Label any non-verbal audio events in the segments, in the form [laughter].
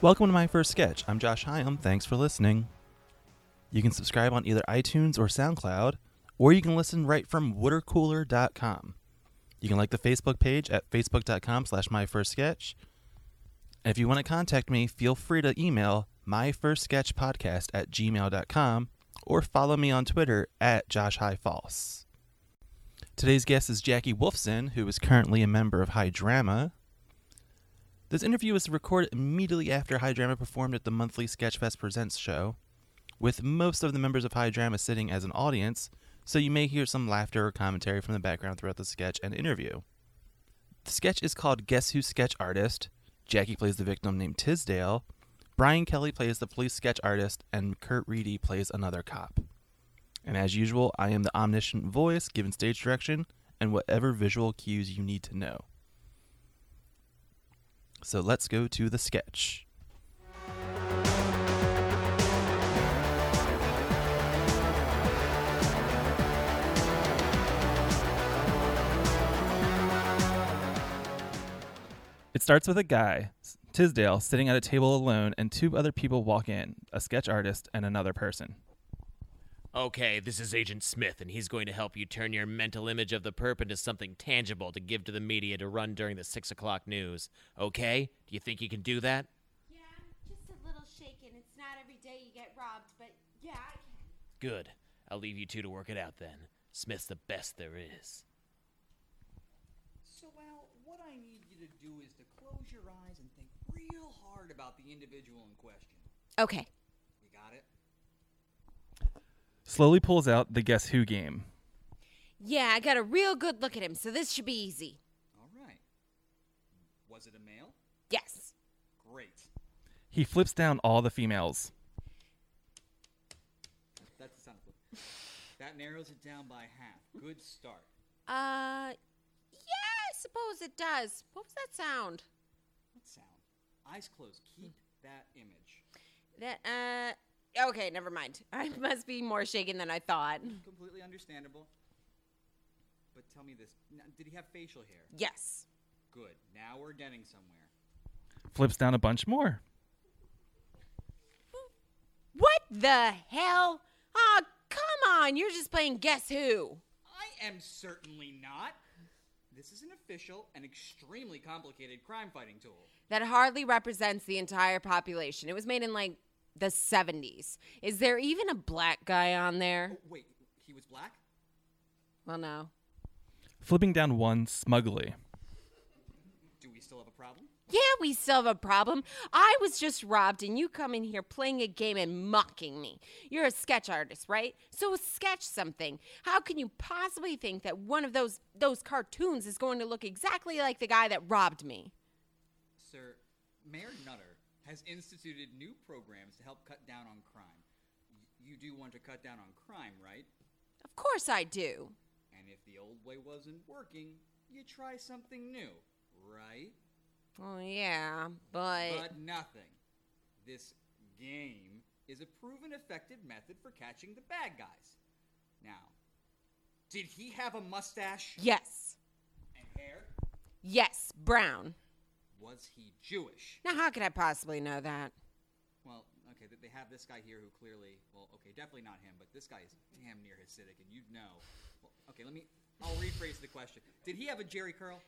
Welcome to my first sketch. I'm Josh Hyam. Thanks for listening. You can subscribe on either iTunes or SoundCloud, or you can listen right from watercooler.com. You can like the Facebook page at facebook.com slash my first sketch. And if you want to contact me, feel free to email my first sketch podcast at gmail.com or follow me on Twitter at Josh High False. Today's guest is Jackie Wolfson, who is currently a member of High Drama. This interview was recorded immediately after High Drama performed at the monthly Sketchfest Presents show, with most of the members of High Drama sitting as an audience, so you may hear some laughter or commentary from the background throughout the sketch and interview. The sketch is called Guess Who Sketch Artist. Jackie plays the victim named Tisdale. Brian Kelly plays the police sketch artist, and Kurt Reedy plays another cop. And as usual, I am the omniscient voice giving stage direction and whatever visual cues you need to know. So let's go to the sketch. It starts with a guy, Tisdale, sitting at a table alone, and two other people walk in a sketch artist and another person. Okay, this is Agent Smith, and he's going to help you turn your mental image of the perp into something tangible to give to the media to run during the 6 o'clock news. Okay? Do you think you can do that? Yeah, I'm just a little shaken. It's not every day you get robbed, but yeah, I can. Good. I'll leave you two to work it out then. Smith's the best there is. So, Al, what I need you to do is to close your eyes and think real hard about the individual in question. Okay. You got it? Slowly pulls out the Guess Who game. Yeah, I got a real good look at him, so this should be easy. All right. Was it a male? Yes. Great. He flips down all the females. That's the sound clip. That narrows it down by half. Good start. Uh, yeah, I suppose it does. What was that sound? What sound? Eyes closed. Keep that image. That, uh, okay, never mind. [laughs] I must be more shaken than I thought. Completely understandable. But tell me this. Now, did he have facial hair? Yes. Good. Now we're getting somewhere. Flips down a bunch more. What the hell? Aw, come on. You're just playing Guess Who. I am certainly not. This is an official and extremely complicated crime fighting tool. That hardly represents the entire population. It was made in like the 70s. Is there even a black guy on there? Oh, wait, he was black? Well, no. Flipping down one smugly. Do we still have a problem? Yeah, we still have a problem. I was just robbed, and you come in here playing a game and mocking me. You're a sketch artist, right? So sketch something. How can you possibly think that one of those those cartoons is going to look exactly like the guy that robbed me? Sir, Mayor Nutter has instituted new programs to help cut down on crime. You do want to cut down on crime, right? Of course I do. And if the old way wasn't working, you try something new, right? Oh yeah, but, But nothing. This game is a proven effective method for catching the bad guys. Now, did he have a mustache yes, and hair? yes, Brown. Was he Jewish? Now how could I possibly know that? Well, okay, they have this guy here who clearly, well, okay, definitely not him, but this guy is damn near Hasidic, and you'd know. Well, okay, let me, I'll rephrase the question. Did he have a Jheri curl?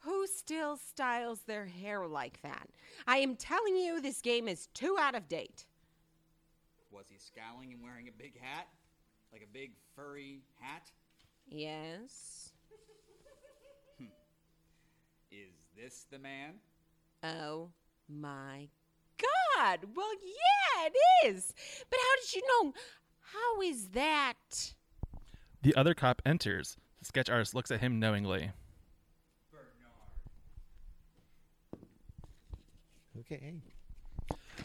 Who still styles their hair like that? I am telling you, this game is too out of date. Was he scowling and wearing a big hat? Like a big furry hat? Yes. Is this the man? Oh my God. Well, yeah, it is. But how did you know? How is that? The other cop enters. The sketch artist looks at him knowingly. Bernard. Okay.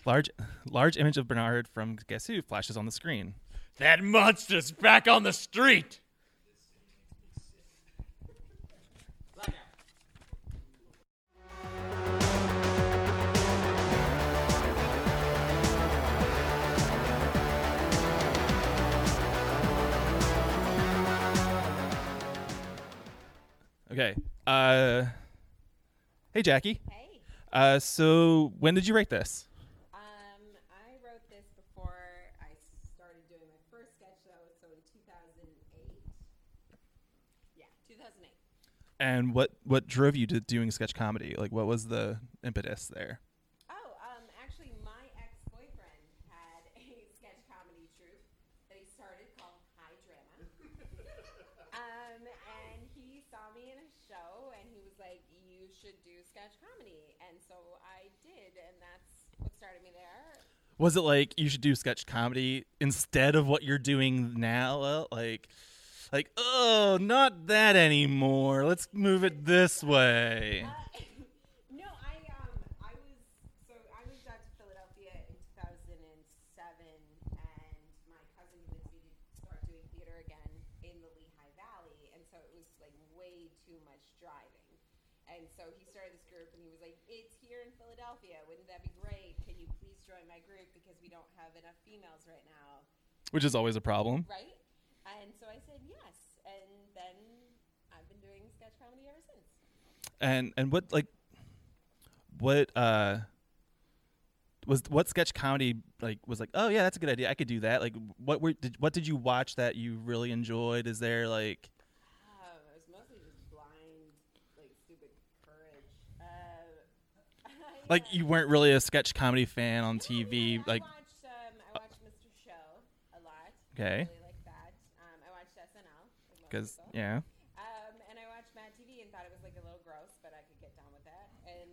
Large, large image of Bernard from Guess Who flashes on the screen. That monster's back on the street! Okay. Uh, hey, Jackie. Hey. Uh, so when did you write this? Um, I wrote this before I started doing my first sketch show, so in 2008. Yeah, 2008. And what what drove you to doing sketch comedy? Like, what was the impetus there? Was it like you should do sketch comedy instead of what you're doing now? Like, like oh, not that anymore. Let's move it this way. Uh, [laughs] no, I um I was so I moved out to Philadelphia in 2007, and my cousin convinced me to start doing theater again in the Lehigh Valley, and so it was like way too much driving. And so he started this group, and he was like, "It's here in Philadelphia. Wouldn't that be great? Can you please join my group because we don't have enough females right now, Which is always a problem. right?" And so I said yes, and then I've been doing sketch comedy ever since. And and what like what uh was what sketch comedy like was like oh yeah that's a good idea I could do that like what were did what did you watch that you really enjoyed is there like Um, it was mostly just blind, like stupid courage. Uh, like you weren't really a sketch comedy fan on TV like I watched um, I watched Mr. Show a lot. Okay. I really like that. Um, I watched SNL. with most because people. yeah Um, and I watched Mad TV and thought it was like a little gross, but I could get down with that. And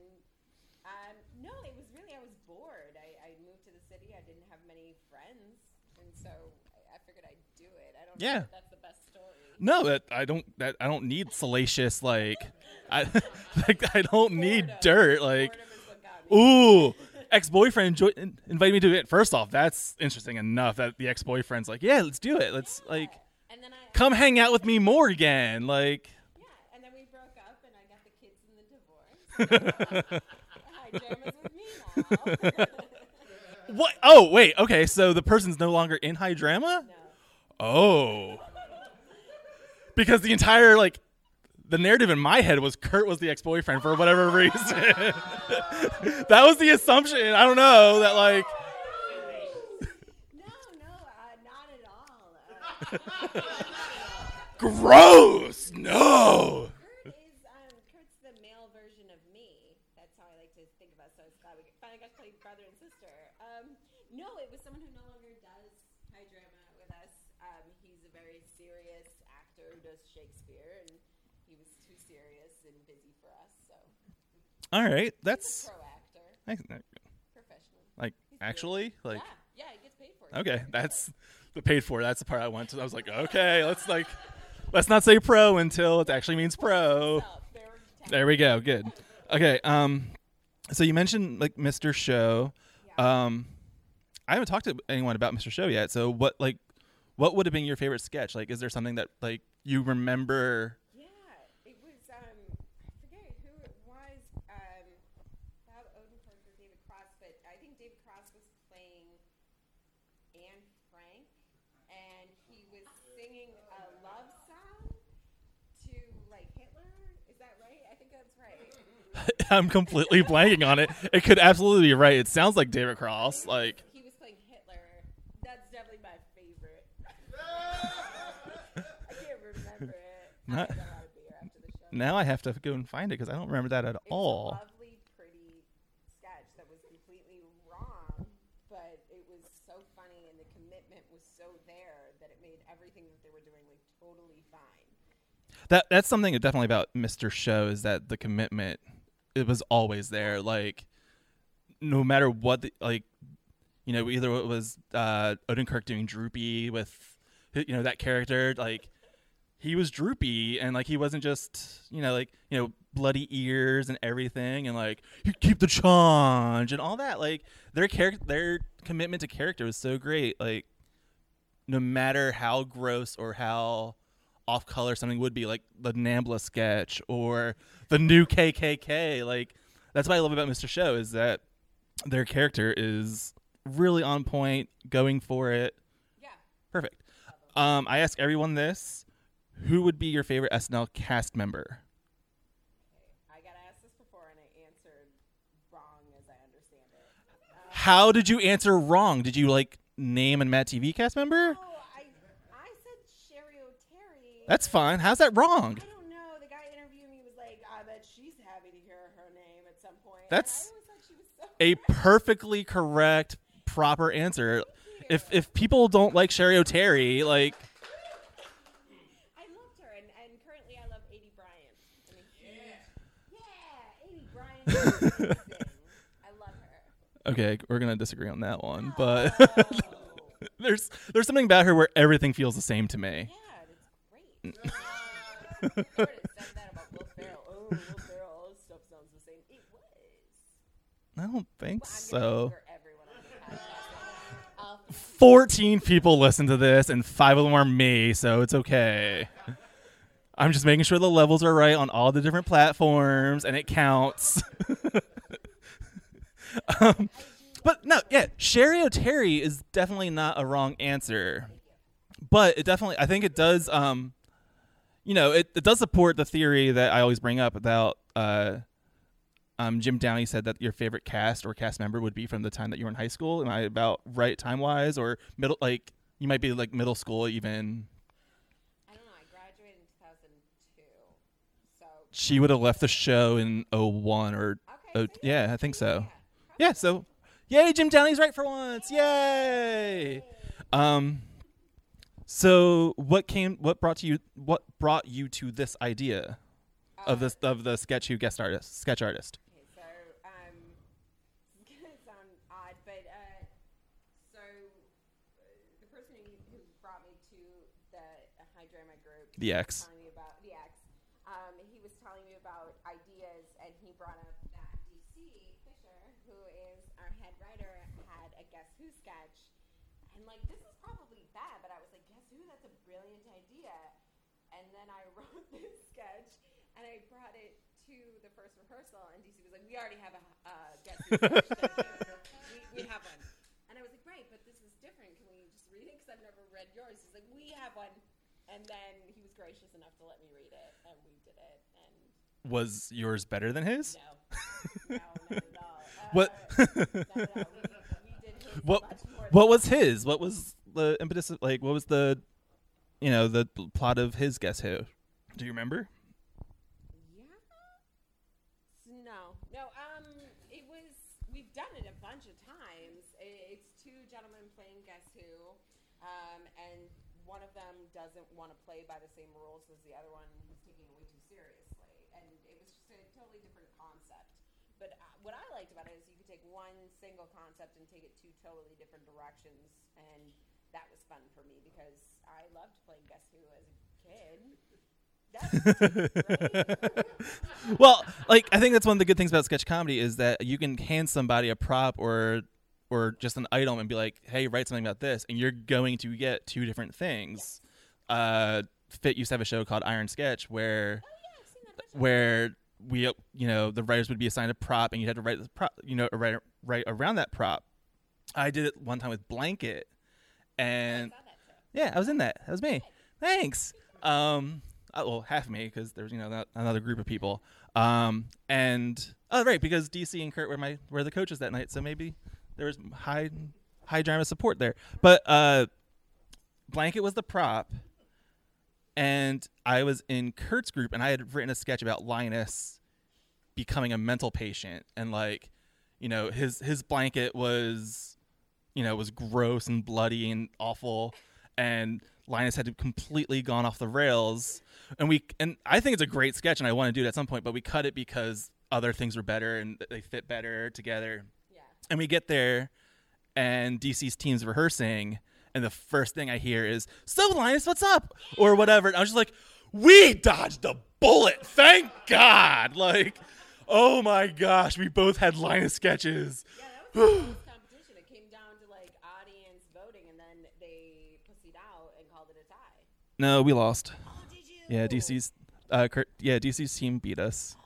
um, no, it was really I was bored. I, I moved to the city. I didn't have many friends, and so I, I figured I'd do it. I don't Yeah. know if that's the best story. no that I don't that I don't need salacious like I [laughs] like I don't need Boredom. dirt like Boredom is what got me. Ooh, ex-boyfriend jo- invited me to it. First off, that's interesting enough that the ex-boyfriend's like, "Yeah, let's do it. Let's like And then I come hang out with me more again." Like, Yeah, and then we broke up, and I got the kids in the divorce. [laughs] Hi, with me now. [laughs] what? Oh, wait. Okay, so the person's no longer in high drama. no. Oh, because the entire like the narrative in my head was Kurt was the ex-boyfriend for whatever [laughs] reason. [laughs] that was the assumption. I don't know that like. No, no, not at all. Uh, Gross. No. Kurt is, um, Kurt's the male version of me. That's how I like to think about. it, So it's glad we finally got to play brother and sister. Um, no, it was someone who no longer does high drama with us. Um, he's a very serious actor who does Shakespeare, and he was too serious and busy for us. So All right, that's pro actor, I- professional. like He's good. actually like yeah, yeah, he gets paid for it. okay, that's the paid for. That's the part I went to. I was like, okay, let's like let's not say pro until it actually means pro. There There we go. Good. Okay. Um, so you mentioned like Mr. Show. Um, I haven't talked to anyone about Mr. Show yet. So what like what would have been your favorite sketch? Like, is there something that like you remember? Yeah, it was. Um, I forget who it was. Um, Bob Odenkirk or David Cross, but I think David Cross was playing Anne Frank, and he was singing a love song to like Hitler. Is that right? I think that's right. [laughs] I'm completely blanking on it. It could absolutely be right. It sounds like David Cross. Like he was playing Hitler. That's definitely my favorite. [laughs] I can't remember it. Not- I got a lot of beer after the show. now I have to go and find it because I don't remember that at It's all. lovely, pretty sketch that was completely wrong, but it was so funny and the commitment was so there that it made everything that they were doing like totally fine. That that's something definitely about Mr. Show is that the commitment it was always there. Like no matter what, the, like you know, either it was uh, Odenkirk doing Droopy with you know that character, like he was Droopy and like he wasn't just you know like you know bloody ears and everything and like "You keep the change and all that. Like their character, their commitment to character was so great. Like no matter how gross or how off color something would be, like the Nambla sketch or the new KKK. Like that's what I love about Mr. Show is that their character is really on point, going for it. Yeah. Perfect. Um, I ask everyone this: Who would be your favorite SNL cast member? I got asked this before and I answered wrong as I understand it. Uh, How did you answer wrong? Did you like name a Mad TV cast member? oh, I, I said Cheri That's fine. How's that wrong? I don't know. The guy interviewing me was like, "I bet she's happy to hear her name at some point." And That's I always thought she was so. A [laughs] perfectly correct, proper answer. If if people don't like Cheri Oteri, like I loved her, and, and currently I love Aidy Bryant. I mean, yeah, Aidy Bryant. is amazing. I love her. okay, we're gonna disagree on that one, but [laughs] there's there's something about her where everything feels the same to me. Yeah, that's great. I would have said that about Will Ferrell. Will Ferrell, all his [laughs] stuff sounds the same. It was. I don't think so. gonna anger everyone on the podcast. I'll 14 people listen to this, and five of them are me, so it's okay. I'm just making sure the levels are right on all the different platforms, and it counts. [laughs] um, but no, yeah, Cheri Oteri is definitely not a wrong answer. But it definitely, I think it does, um, you know, it, it does support the theory that I always bring up about uh, um, Jim Downey said that your favorite cast or cast member would be from the time that you were in high school. Am I about right time wise or middle? Like you might be like middle school even. I don't know. I graduated in 2002, so She would have left the show in 01 or okay. oh so yeah, I think so. yeah. Yeah, so yay, Jim Downey's right for once. Yay. Um so what came what brought to you what brought you to this idea of this of the sketch who guest artist sketch artist? Okay, so um, it's gonna sound odd, but uh, so uh, the person who, who brought me to the uh, High Drama group, The X. telling me about the X. Um, he was telling me about ideas, and he brought up that DC Fisher, who is our head writer, had a Guess Who sketch, and like this is probably bad, but I was like, Guess Who? That's a brilliant idea. And then I [laughs] wrote this sketch, and I brought it to the first rehearsal, and DC was like, "We already have a uh, Guess Who sketch. we, we have one." And I was like, "Great, but this is different. Can we just read it? Because I've never read yours." He's like, "We have one." And then he was gracious enough to let me read it, and we did it. And Was yours better than his? no, no, not at all. [laughs] Uh, What Not at all. We, we did his what what was his? What was the impetus of, like what was the you know, the plot of his Guess Who? Do you remember? Yeah. No, no. Um, it was. We've done it a bunch of times. It's two gentlemen playing Guess Who, um, and one of them doesn't want to play by the same rules as the other one. He's taking it way too seriously, and it was just a totally different concept. But uh, what I liked about it is you take one single concept and take it two totally different directions, and that was fun for me because I loved playing Guess Who as a kid. [laughs] Well, like I think that's one of the good things about sketch comedy is that you can hand somebody a prop or or just an item and be like, "Hey, write something about this," and you're going to get two different things. Uh, PHIT used to have a show called Iron Sketch where where we uh, you know the writers would be assigned a prop and you had to write the prop you know write write around that prop. I did it one time with blanket, and yeah, I was in that. That was me. Thanks. Um, uh, well, half me because there's you know that, another group of people. Um, and oh right, because DC and Kurt were my were the coaches that night, so maybe there was high high drama support there. But uh, blanket was the prop, and I was in Kurt's group, and I had written a sketch about Linus becoming a mental patient, and like, you know, his his blanket was, you know, was gross and bloody and awful, and Linus had completely gone off the rails, and we and I think it's a great sketch, and I want to do it at some point, but we cut it because other things were better and they fit better together, yeah. and we get there, and DC's team's rehearsing, and the first thing I hear is, "So Linus, what's up?" or whatever. And I was just like, "We dodged a bullet, thank God!" Like, oh my gosh, we both had Linus sketches. Yeah, that was competition. It came down to like audience voting, and then they pussied out and called it a tie. No, we lost. Oh, did you? Yeah, DC's, uh, Kurt, yeah, DC's team beat us.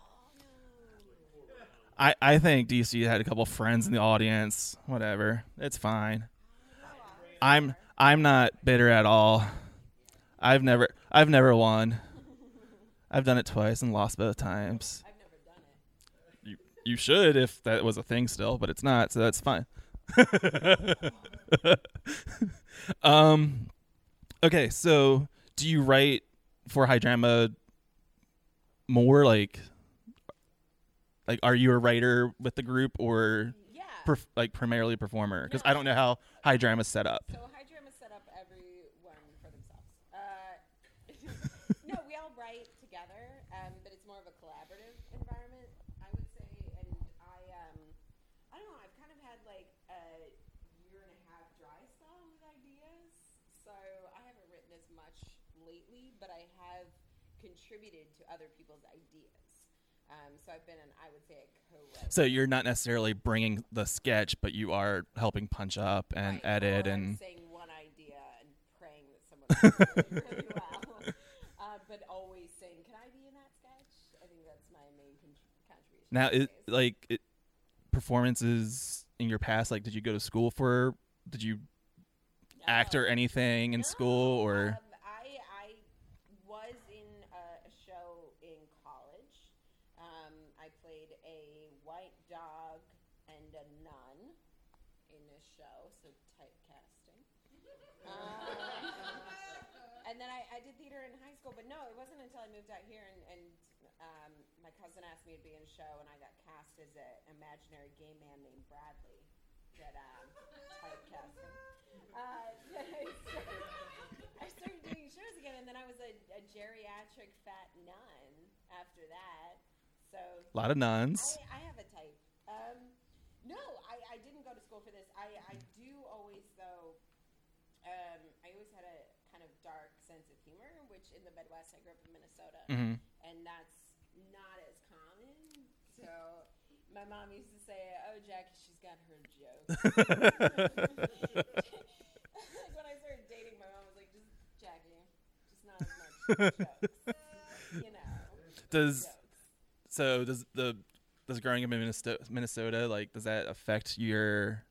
I, I think DC had a couple friends in the audience. Whatever, it's fine. I'm I'm not bitter at all. I've never I've never won. I've done it twice and lost both times. I've never done it. You you should if that was a thing still, but it's not, so that's fine. [laughs] um okay, so do you write for High Drama more like like are you a writer with the group or Yeah. Like primarily performer? Because No. I don't know how High Drama's set up. So High Drama set up everyone for themselves. Uh, [laughs] no, we all write together, um, but it's more of a collaborative environment, I would say. And I, um, I don't know. I've kind of had like a year and a half dry spell with ideas, so I haven't written as much lately, but I have contributed to other people's ideas. Um, so I've been an, I would say, a co-writer. So you're not necessarily bringing the sketch, but you are helping punch up and Right, edit or and saying one idea and praying that someone does it really well. [laughs] [laughs] Uh, but always saying, "Can I be in that sketch?" I think that's my main con- contribution. now it like it, performances in your past like did you go to school for did you act or anything in school or um, I I was in a, a show in college. Um, I played a white dog and a nun in a show, so typecasting. [laughs] Um, and then I, I did theater in high school, but no, it wasn't until I moved out here and, and um, my cousin asked me to be in a show, and I got cast as an imaginary gay man named Bradley. That um, typecasting. Uh, I [laughs] started, I started doing shows again, and then I was a, a geriatric fat nun after that. So a lot of nuns I, I have a type. Um, no, I, I didn't go to school for this. I, I do always though. Um, I always had a kind of dark sense of humor, which in the Midwest, I grew up in Minnesota, Mhm. and that's not as common. So my mom used to say, "Oh, Jackie, she's got her jokes." [laughs] like when I started dating, my mom was like, "Just Jackie, just not as much [laughs] jokes." You know. does jokes. So does the does growing up in Minnesota, Minnesota like does that affect your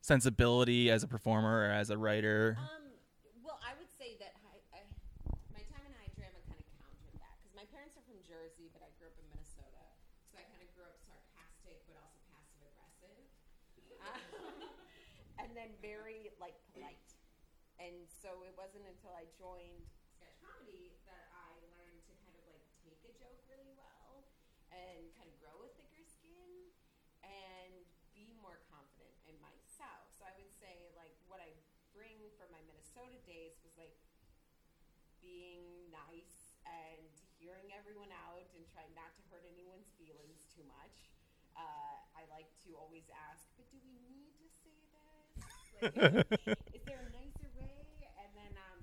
sensibility as a performer or as a writer? Um, well, I would say that high, I, my time in high drama kind of countered that because my parents are from Jersey, but I grew up in Minnesota, so I kind of grew up sarcastic but also passive aggressive, um, [laughs] and then very like polite. And so it wasn't until I joined sketch comedy that I learned to kind of like take a joke really well and kind of grow a thicker skin and be more confident in myself. So I would say like what I bring from my Minnesota days was like being nice and hearing everyone out and trying not to hurt anyone's feelings too much. Uh, I like to always ask, but do we need to say this? Like, is there [laughs] a nicer way? And then um,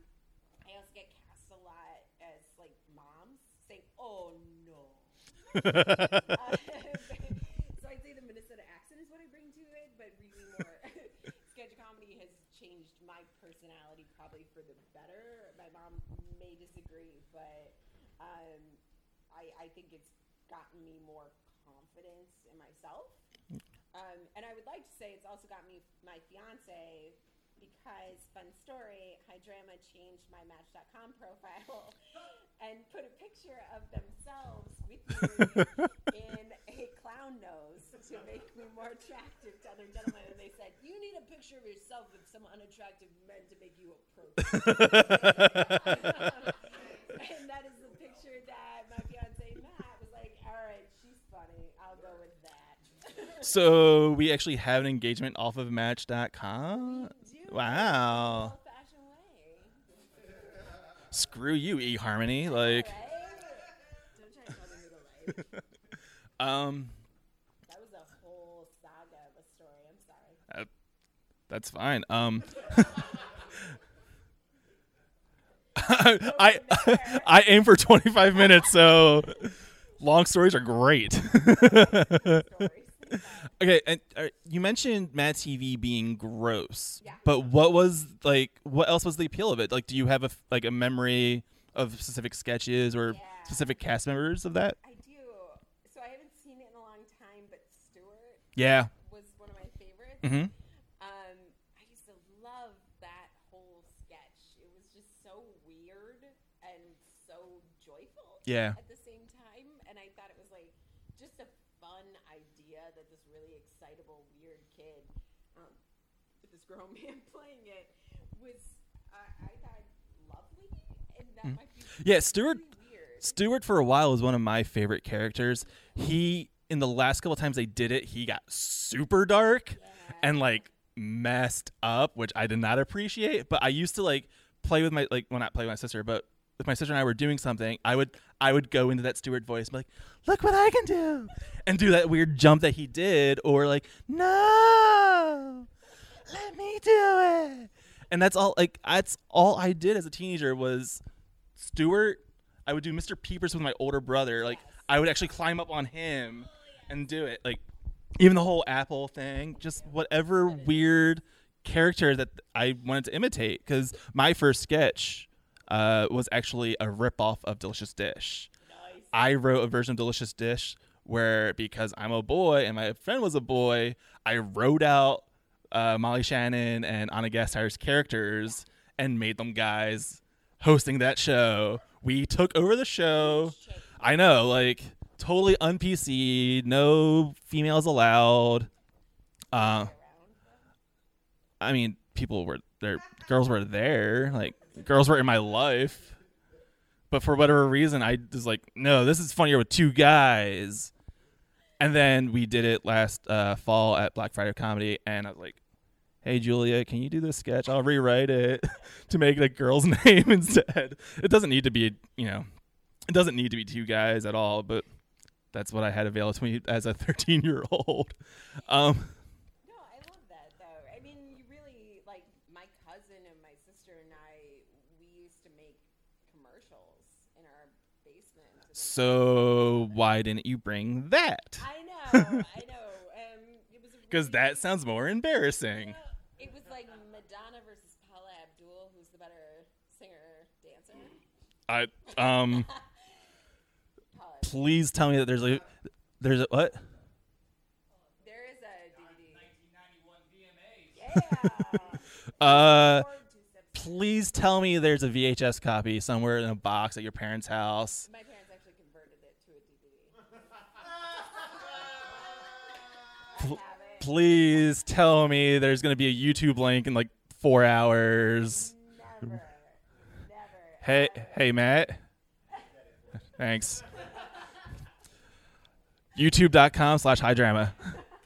I also get cast a lot as like moms saying, "Oh no." Uh, [laughs] [laughs] so I'd say the Minnesota accent is what I bring to it, but really more sketch comedy has changed my personality probably for the better. My mom may disagree, but um, I, I think it's gotten me more confidence in myself. Um, and I would like to say it's also got me my fiance because fun story, High Drama changed my Match.com profile [laughs] and put a picture of themselves with [laughs] you in a clown nose to make me more attractive to other gentlemen. And they said, You need a picture of yourself with some unattractive men to make you approachable. [laughs] that is the picture that my fiance Matt was like, All right, she's funny. I'll go with that. [laughs] so we actually have an engagement off of match.com wow old fashioned way. screw you eharmony like Right? Don't try to tell me who to like. um That was a whole saga of a story. I'm sorry. That's fine. Um, [laughs] [laughs] I I aim for 25 minutes, so long stories are great. [laughs] Okay, and uh, you mentioned Mad TV being gross, Yeah. but what was like? What else was the appeal of it? Like, do you have a like a memory of specific sketches or Yeah. specific cast members of that? I do. So I haven't seen it in a long time, but Stuart Yeah. was one of my favorites. hmm Um, I used to love that whole sketch. It was just so weird and so joyful. Yeah. At the same time, and I thought it was like just a fun idea that this really excitable, weird kid, um, with [laughs] this grown man [laughs] playing it, was uh, I thought lovely and that might be Yeah, Stewart. Stewart for a while was one of my favorite characters. He in the last couple times they did it, he got super dark and like messed up, which I did not appreciate. But I used to like play with my like well not play with my sister, but if my sister and I were doing something, I would I would go into that Stewart voice and be like, "Look what I can do," and do that weird jump that he did, or like, "No, let me do it." And that's all. Like that's all I did as a teenager was Stewart. I would do Mr. Peepers with my older brother. Like I would actually climb up on him and do it. Like even the whole Apple thing, just whatever weird character that I wanted to imitate. Because my first sketch uh, was actually a ripoff of Delicious Dish. I wrote a version of Delicious Dish where because I'm a boy and my friend was a boy, I wrote out uh, Molly Shannon and Ana Gasteyer's characters and made them guys hosting that show. We took over the show. I know, like totally un PC, no females allowed. Uh, I mean, people were there, girls were there, like girls were in my life. But for whatever reason, I was like, no, this is funnier with two guys. And then we did it last uh, fall at Black Friday Comedy, and I was like, hey Julia, can you do this sketch? I'll rewrite it [laughs] to make the girl's [laughs] name instead. It doesn't need to be, you know, it doesn't need to be two guys at all, but that's what I had available to me as a [laughs] 13 year old. Um, No, I love that though. I mean, you really like my cousin and my sister and I. We used to make commercials in our basement. and then- so why didn't you bring that? I know, I know. Um, it was Because [laughs] really- that sounds more embarrassing. Well, It was like Madonna versus Paula Abdul, who's the better singer dancer. I um, [laughs] please tell me that there's a there's a what? There is a DVD. [laughs] Yeah. Uh, Or two steps. please tell me there's a VHS copy somewhere in a box at your parents' house. My parents actually converted it to a DVD. Pl- I have it. Please tell me there's gonna be a YouTube link in like four hours. Never. Never. Hey, hey, Matt. Thanks. YouTube.com slash high drama.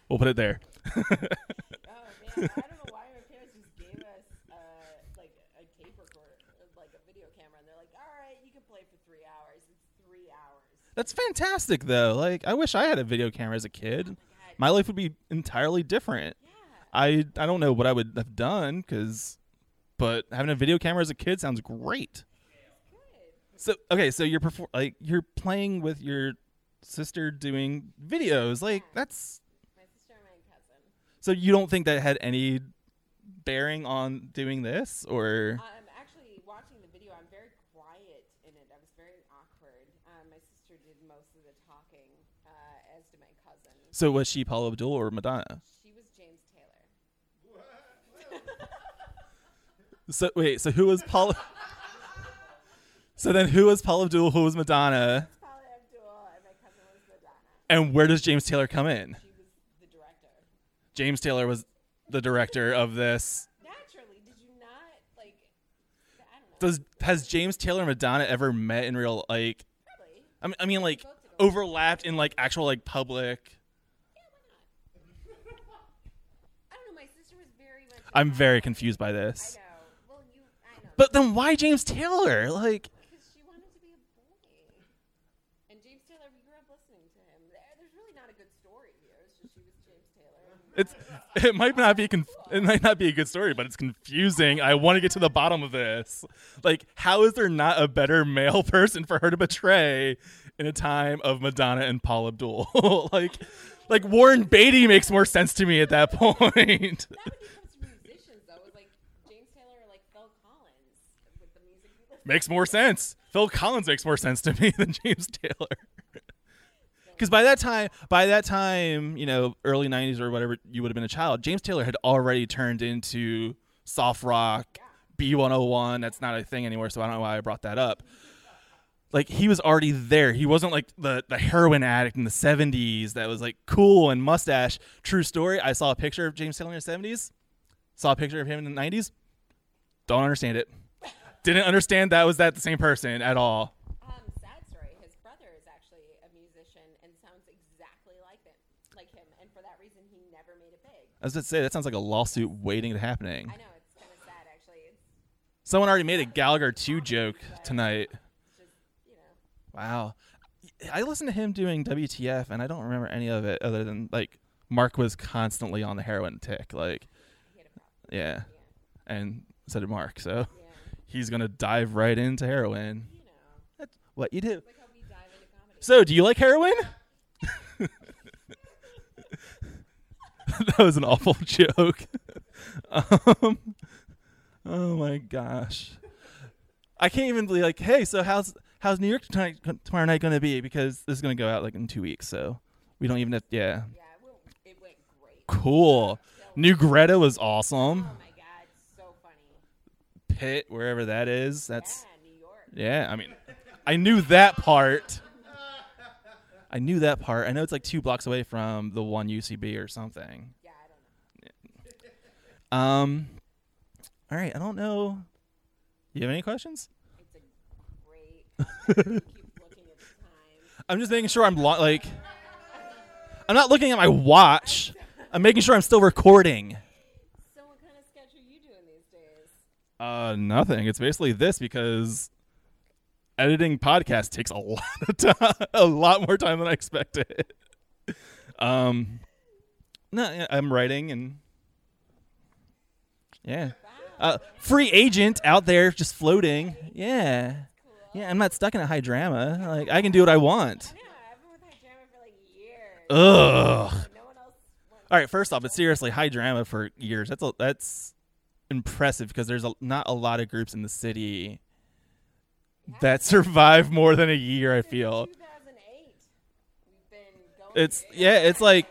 We'll put it there. Oh man, I don't know why my parents just gave us uh, like a tape recorder, like a video camera, and they're like, "All right, you can play for three hours. It's three hours." That's fantastic, though. Like, I wish I had a video camera as a kid. My life would be entirely different. Yeah. I I don't know what I would have done, cause, but having a video camera as a kid sounds great. So okay, so you're perfor- like you're playing with your sister doing videos. Like that's My sister and my cousin. so you don't think that had any bearing on doing this or the video, I'm very quiet in it. I was very awkward. Um, my sister did most of the talking, uh, as did my cousin. so was she Paula Abdul or Madonna? She was James Taylor. So wait, so who was Paula? [laughs] so then who was Paula Abdul? Who was Madonna? Paula Abdul and my cousin was Madonna. And where does James Taylor come in? She was the director. James Taylor was the director of this. Naturally, did you not like? I don't know. Does has James Taylor and Madonna ever met in real like? I mean, I mean like Both to go. overlapped in like actual like public. Yeah, why not? [laughs] I don't know. My sister was very much. I'm very confused by I this. know. Well, you. I know. But then why James Taylor? Like Because she wanted to be a boy. And James Taylor, we grew up listening to him. There, there's really not a good story here. It's just she was James Taylor. it's [laughs] it might not be conf- it might not be a good story, but it's confusing. I want to get to the bottom of this. Like, how is there not a better male [laughs] person for her to betray in a time of Madonna and Paul Abdul? [laughs] like, like Warren Beatty makes more sense to me at that point. Not when it comes to musicians, though. Like James Taylor like Phil Collins with the music makes more sense. Phil Collins makes more sense to me than James Taylor. Because by that time, by that time, you know, early '90s or whatever, you would have been a child. James Taylor had already turned into soft rock, B101. That's not a thing anymore, so I don't know why I brought that up. Like he was already there. He wasn't like the the heroin addict in the '70s that was like cool and mustache. True story. I saw a picture of James Taylor in the '70s. Saw a picture of him in the '90s. Don't understand it Didn't understand that was that the same person at all. Um, sad story. His brother is actually a musician and sounds exactly like him, like him, and for that reason, he never made it big. I was going to say that sounds like a lawsuit waiting to happening. I know it's kind of sad, actually. It's Someone already made a Gallagher 2 joke tonight. just, you know, Wow. I listened to him doing WTF and I don't remember any of it other than like Mark was constantly on the heroin tick. Like, he had a problem. yeah. And so did Mark. So Yeah, [laughs] he's going to dive right into heroin. you know, That's what you do. like how we dive into comedy. So, do you like heroin? [laughs] that was an awful [laughs] joke. um, oh my gosh. I can't even be like, hey, so how's how's New York tonight, tomorrow night going to be? Because this is going to go out like in two weeks, so we don't even have. Yeah, yeah, it went, it went great. cool. New Greta was awesome. Oh my god, so funny. Pitt, wherever that is, that's Yeah, New York. Yeah, I mean, I knew that part. I knew that part. I know it's like two blocks away from the one UCB or something. Yeah, I don't know. [laughs] Um, all right, I don't know. You have any questions? It's a great. [laughs] keep looking at the time. I'm just making sure I'm lo- like. I'm not looking at my watch. I'm making sure I'm still recording. So, what kind of sketch are you doing these days? Uh, nothing. It's basically this because editing podcast takes a [laughs] lot of time, a lot more time than I expected. Um, no, I'm writing and yeah, uh, free agent out there just floating. Yeah, yeah. I'm not stuck in a high drama. Like I can do what I want. Yeah, I've been with High Drama for like years. Ugh. No one else. Wants All right, first off, but seriously, high drama for years. That's a, that's impressive because there's a, not a lot of groups in the city [laughs] that survive more than a year. I feel 2008. We've been going. it's yeah, it's like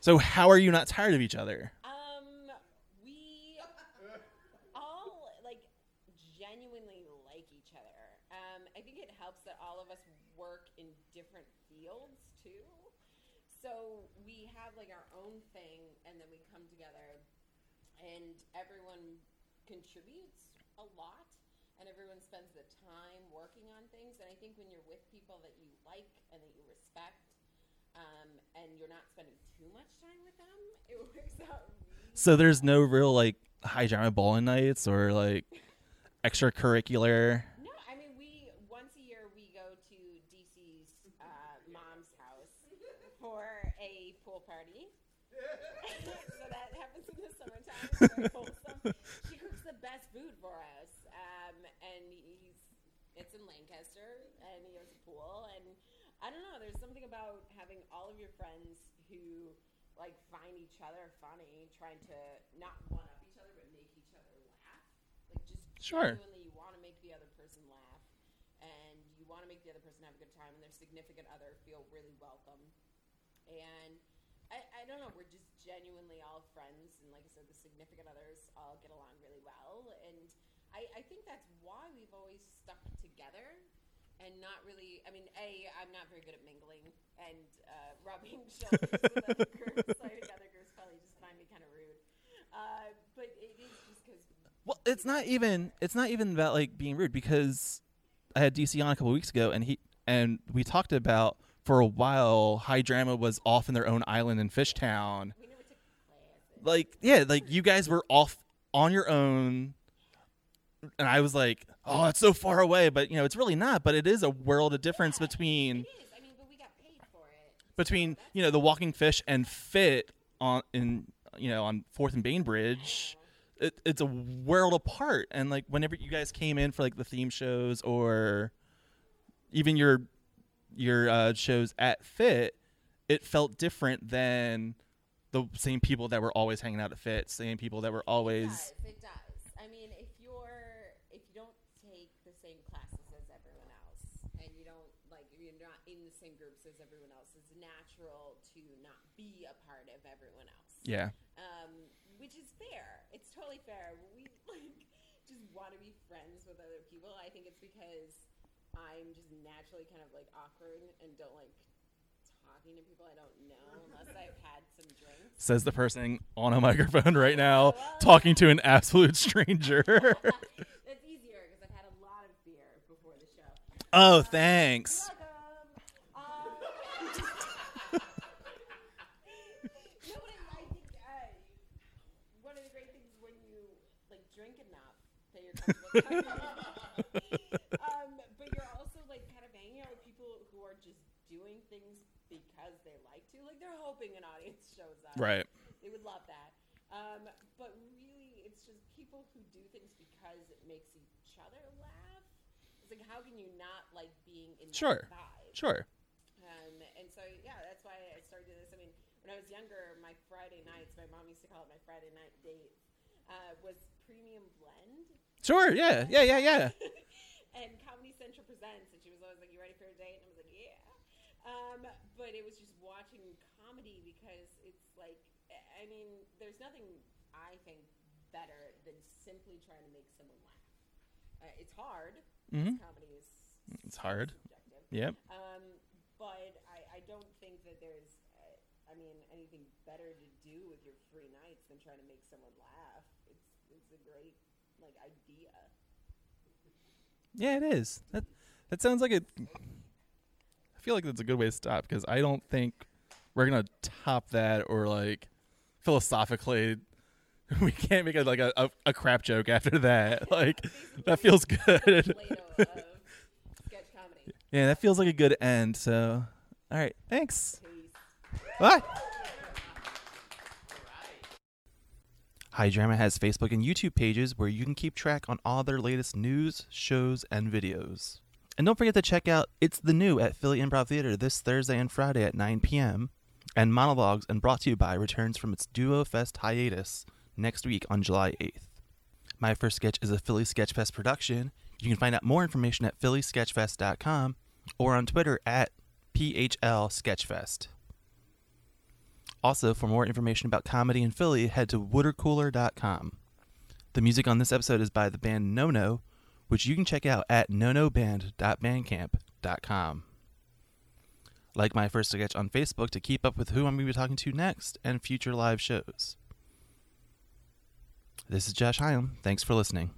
so. How are you not tired of each other? Um, we all like genuinely like each other. Um, I think it helps that all of us work in different fields too. So we have like our own thing, and then we come together, and everyone contributes a lot, and everyone spends the time working on things. And I think when you're with people that you like and that you respect. Um, and you're not spending too much time with them, [laughs] it works out really So there's no real like high drama bowling nights or like [laughs] extracurricular. No, I mean we once a year we go to DC's uh, mom's house for a pool party. [laughs] so that happens in the summertime. It's very wholesome. She cooks the best food for us, um, and he's it's in Lancaster, and he has a pool, and I don't know. There's something about having all of your friends who like find each other funny, trying to not one up each other, but make each other laugh. Like just Sure. genuinely you want to make the other person laugh and you want to make the other person have a good time and their significant other feel really welcome and I, I don't know we're just genuinely all friends and like i said the significant others all get along really well and i, I think that's why we've always stuck together and not really i mean a i'm not very good at mingling and uh, rubbing shoulders with [laughs] other groups i think other groups probably just find me kind of rude uh, but it is just because Well, it's not even it's not even about like being rude because I had DC on a couple weeks ago and he and we talked about for a while High Drama was off in their own island in Fishtown. we never took classes Like yeah, like you guys were off on your own and I was like, "Oh, it's so far away," but you know, it's really not, but it is a world of difference between It is. I mean, but we got paid for it. between, you know, the Walking Fish and PHIT on in you know, on 4th and Bainbridge. It, it's a world apart and like whenever you guys came in for like the theme shows or even your your uh, shows at PHIT, it felt different than the same people that were always hanging out at PHIT, same people that were It always does. It does. I mean, if you're if you don't take the same classes as everyone else, and you don't like you're not in the same groups as everyone else, it's natural to not be a part of everyone else. yeah. Um, which is fair. It's totally fair. We [laughs] like just want to be friends with other people. I think it's because I'm just naturally kind of like awkward and don't like talking to people I don't know unless I've had some drinks. Says the person on a [laughs] microphone right now, talking to an absolute stranger. [laughs] like drink enough that you're comfortable. um, but you're also like kind of hanging out with people who are just doing things because they like to. Like they're hoping an audience shows up. Right. They would love that. Um, but really, it's just people who do things because it makes each other laugh. It's like, how can you not like being in Sure. that vibe? Sure. Um, and so, yeah, that's why I started doing this. I mean, when I was younger, my Friday nights, my mom used to call it my Friday night date, uh, was premium blend. Sure. Yeah. Yeah. Yeah. Yeah. [laughs] and Comedy Central presents, and she was always like, "You ready for a date?" And I was like, "Yeah." Um, but it was just watching comedy because it's like, I mean, there's nothing I think better than simply trying to make someone laugh. Uh, it's hard. Mhm. Comedy is It's hard. subjective. Yep. Um, but I, I don't think that there's, uh, I mean, anything better to do with your free nights than trying to make someone laugh. It's it's a great like idea. Yeah, it is. That that sounds like it. I feel like that's a good way to stop because I don't think we're gonna top that or like philosophically. [laughs] We can't make a, like a, a, a crap joke after that. [laughs] Like that feels good. Plato of uh, sketch comedy. yeah, that feels like a good end. So, all right, thanks. Bye. High Drama has Facebook and YouTube pages where you can keep track on all their latest news, shows, and videos. And don't forget to check out It's the New at Philly Improv Theater this Thursday and Friday at 9 p.m. And Monologues and Brought to You By returns from its Duo Fest hiatus next week on July 8th. My First Sketch is a Philly Sketchfest production. You can find out more information at phillysketchfest.com or on Twitter at PHL Sketchfest. Also, for more information about comedy in Philly, head to watercooler.com. The music on this episode is by the band No No, which you can check out at nonoband.bandcamp.com. Like my first sketch on Facebook to keep up with who I'm going to be talking to next and future live shows. This is Josh Hyam. Thanks for listening.